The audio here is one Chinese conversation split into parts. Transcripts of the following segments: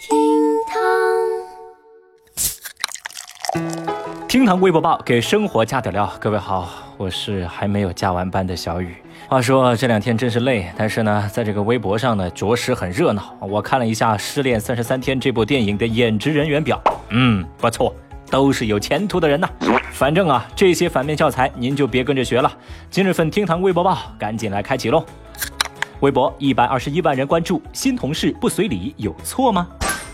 厅堂，厅堂微博报给生活加点料。各位好，我是还没有加完班的小雨。话说这两天真是累，但是呢，在这个微博上呢，着实很热闹。我看了一下《失恋三十三天》这部电影的演职人员表，嗯，不错，都是有前途的人呐。反正啊，这些反面教材您就别跟着学了。今日份厅堂微博报，赶紧来开启喽！微博一百二十一万人关注，新同事不随礼有错吗？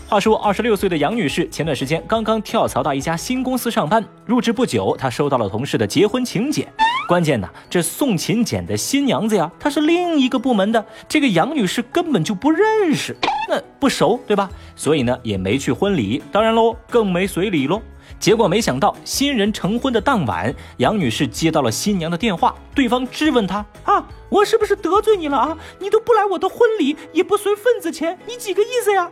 话说，二十六岁的杨女士前段时间刚刚跳槽到一家新公司上班，入职不久，她收到了同事的结婚请柬。关键呢，这送请柬的新娘子呀，她是另一个部门的，这个杨女士根本就不认识，那不熟，对吧？所以呢，也没去婚礼，当然喽，更没随礼喽。结果没想到，新人成婚的当晚，杨女士接到了新娘的电话，对方质问她啊，我是不是得罪你了啊？你都不来我的婚礼，也不随份子钱，你几个意思呀？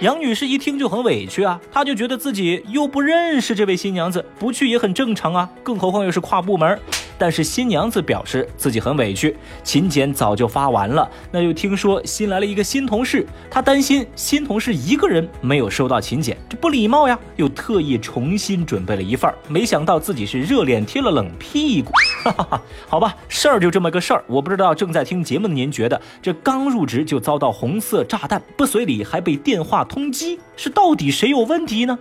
杨女士一听就很委屈啊，她就觉得自己又不认识这位新娘子，不去也很正常啊，更何况又是跨部门。但是新娘子表示自己很委屈，请柬早就发完了，那又听说新来了一个新同事，她担心新同事一个人没有收到请柬，这不礼貌呀，又特意重新准备了一份儿没想到自己是热脸贴了冷屁股，哈 哈哈，好吧，事儿就这么个事儿，我不知道正在听节目的您觉得这刚入职就遭到红色炸弹，不随礼还被电话通缉，是到底谁有问题呢？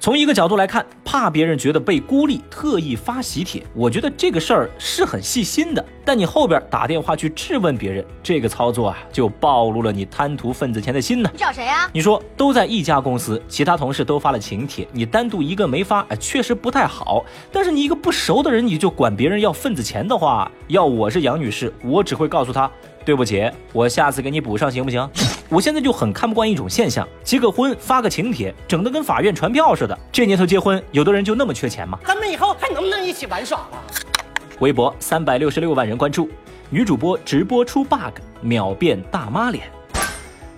从一个角度来看，怕别人觉得被孤立，特意发喜帖，我觉得这个事儿是很细心的。但你后边打电话去质问别人，这个操作啊，就暴露了你贪图份子钱的心呢。你找谁呀？你说都在一家公司，其他同事都发了请帖，你单独一个没发，哎，确实不太好。但是你一个不熟的人，你就管别人要份子钱的话，要我是杨女士，我只会告诉他。对不起，我下次给你补上，行不行？我现在就很看不惯一种现象，结个婚发个请帖，整得跟法院传票似的。这年头结婚，有的人就那么缺钱吗？咱们以后还能不能一起玩耍了？微博三百六十六万人关注，女主播直播出 bug，秒变大妈脸。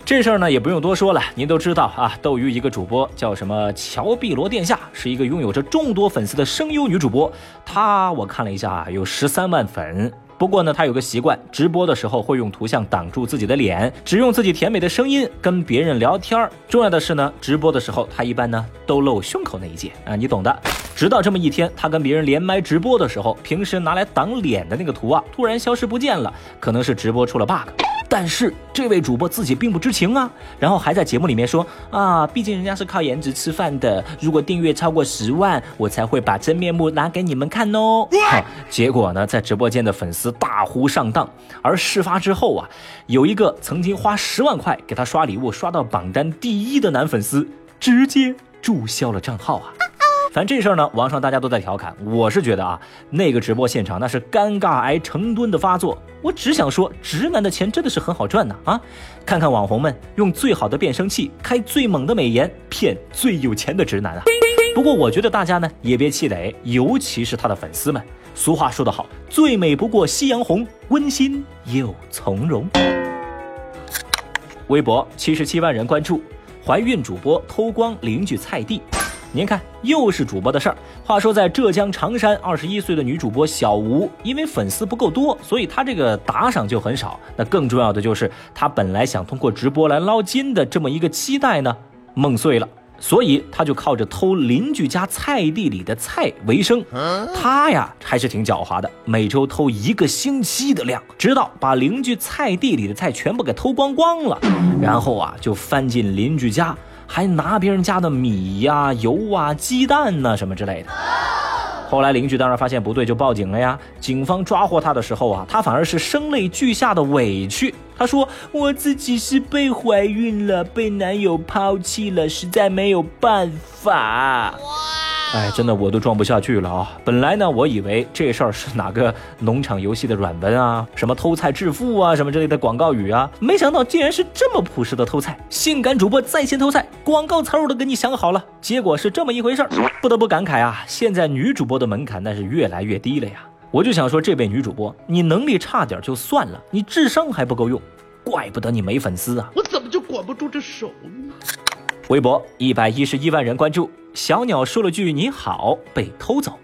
这事儿呢也不用多说了，您都知道啊。斗鱼一个主播叫什么乔碧罗殿下，是一个拥有着众多粉丝的声优女主播。她我看了一下，有十三万粉。不过呢，他有个习惯，直播的时候会用图像挡住自己的脸，只用自己甜美的声音跟别人聊天儿。重要的是呢，直播的时候他一般呢都露胸口那一截啊，你懂的。直到这么一天，他跟别人连麦直播的时候，平时拿来挡脸的那个图啊，突然消失不见了，可能是直播出了 bug。但是这位主播自己并不知情啊，然后还在节目里面说啊，毕竟人家是靠颜值吃饭的，如果订阅超过十万，我才会把真面目拿给你们看哦。好，结果呢，在直播间的粉丝大呼上当，而事发之后啊，有一个曾经花十万块给他刷礼物刷到榜单第一的男粉丝，直接注销了账号啊。反正这事儿呢，网上大家都在调侃。我是觉得啊，那个直播现场那是尴尬癌成吨的发作。我只想说，直男的钱真的是很好赚呐啊！看看网红们用最好的变声器，开最猛的美颜，骗最有钱的直男啊！不过我觉得大家呢也别气馁，尤其是他的粉丝们。俗话说得好，最美不过夕阳红，温馨又从容。微博七十七万人关注，怀孕主播偷光邻居菜地。您看，又是主播的事儿。话说，在浙江常山，二十一岁的女主播小吴，因为粉丝不够多，所以她这个打赏就很少。那更重要的就是，她本来想通过直播来捞金的这么一个期待呢，梦碎了。所以她就靠着偷邻居家菜地里的菜为生。她呀，还是挺狡猾的，每周偷一个星期的量，直到把邻居菜地里的菜全部给偷光光了，然后啊，就翻进邻居家。还拿别人家的米呀、油啊、鸡蛋呐什么之类的。后来邻居当然发现不对，就报警了呀。警方抓获他的时候啊，他反而是声泪俱下的委屈。他说：“我自己是被怀孕了，被男友抛弃了，实在没有办法。”哎，真的我都装不下去了啊！本来呢，我以为这事儿是哪个农场游戏的软文啊，什么偷菜致富啊，什么之类的广告语啊，没想到竟然是这么朴实的偷菜。性感主播在线偷菜，广告词我都给你想好了，结果是这么一回事儿。不得不感慨啊，现在女主播的门槛那是越来越低了呀。我就想说，这位女主播，你能力差点就算了，你智商还不够用，怪不得你没粉丝啊！我怎么就管不住这手呢？微博一百一十一万人关注。小鸟说了句“你好”，被偷走。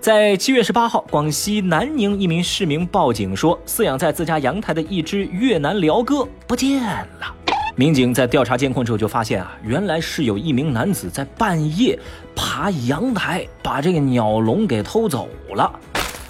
在七月十八号，广西南宁一名市民报警说，饲养在自家阳台的一只越南鹩哥不见了。民警在调查监控之后就发现啊，原来是有一名男子在半夜爬阳台，把这个鸟笼给偷走了。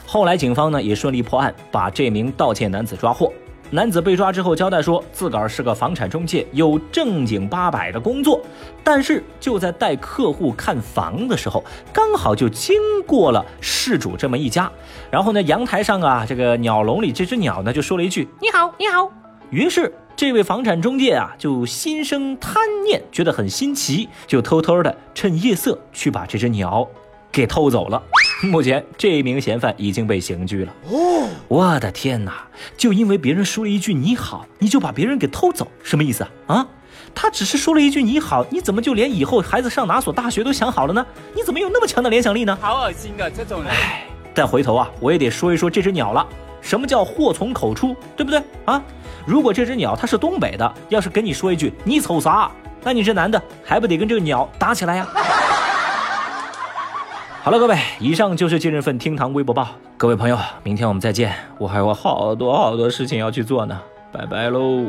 后来警方呢也顺利破案，把这名盗窃男子抓获。男子被抓之后交代说，自个儿是个房产中介，有正经八百的工作，但是就在带客户看房的时候，刚好就经过了事主这么一家。然后呢，阳台上啊，这个鸟笼里这只鸟呢就说了一句：“你好，你好。”于是。这位房产中介啊，就心生贪念，觉得很新奇，就偷偷的趁夜色去把这只鸟给偷走了。目前，这名嫌犯已经被刑拘了。哦，我的天哪！就因为别人说了一句你好，你就把别人给偷走，什么意思啊？啊，他只是说了一句你好，你怎么就连以后孩子上哪所大学都想好了呢？你怎么有那么强的联想力呢？好恶心啊这种人！哎，但回头啊，我也得说一说这只鸟了。什么叫祸从口出，对不对啊？如果这只鸟它是东北的，要是跟你说一句你瞅啥，那你这男的还不得跟这个鸟打起来呀？好了，各位，以上就是今日份厅堂微博报。各位朋友，明天我们再见，我还有好多好多事情要去做呢，拜拜喽。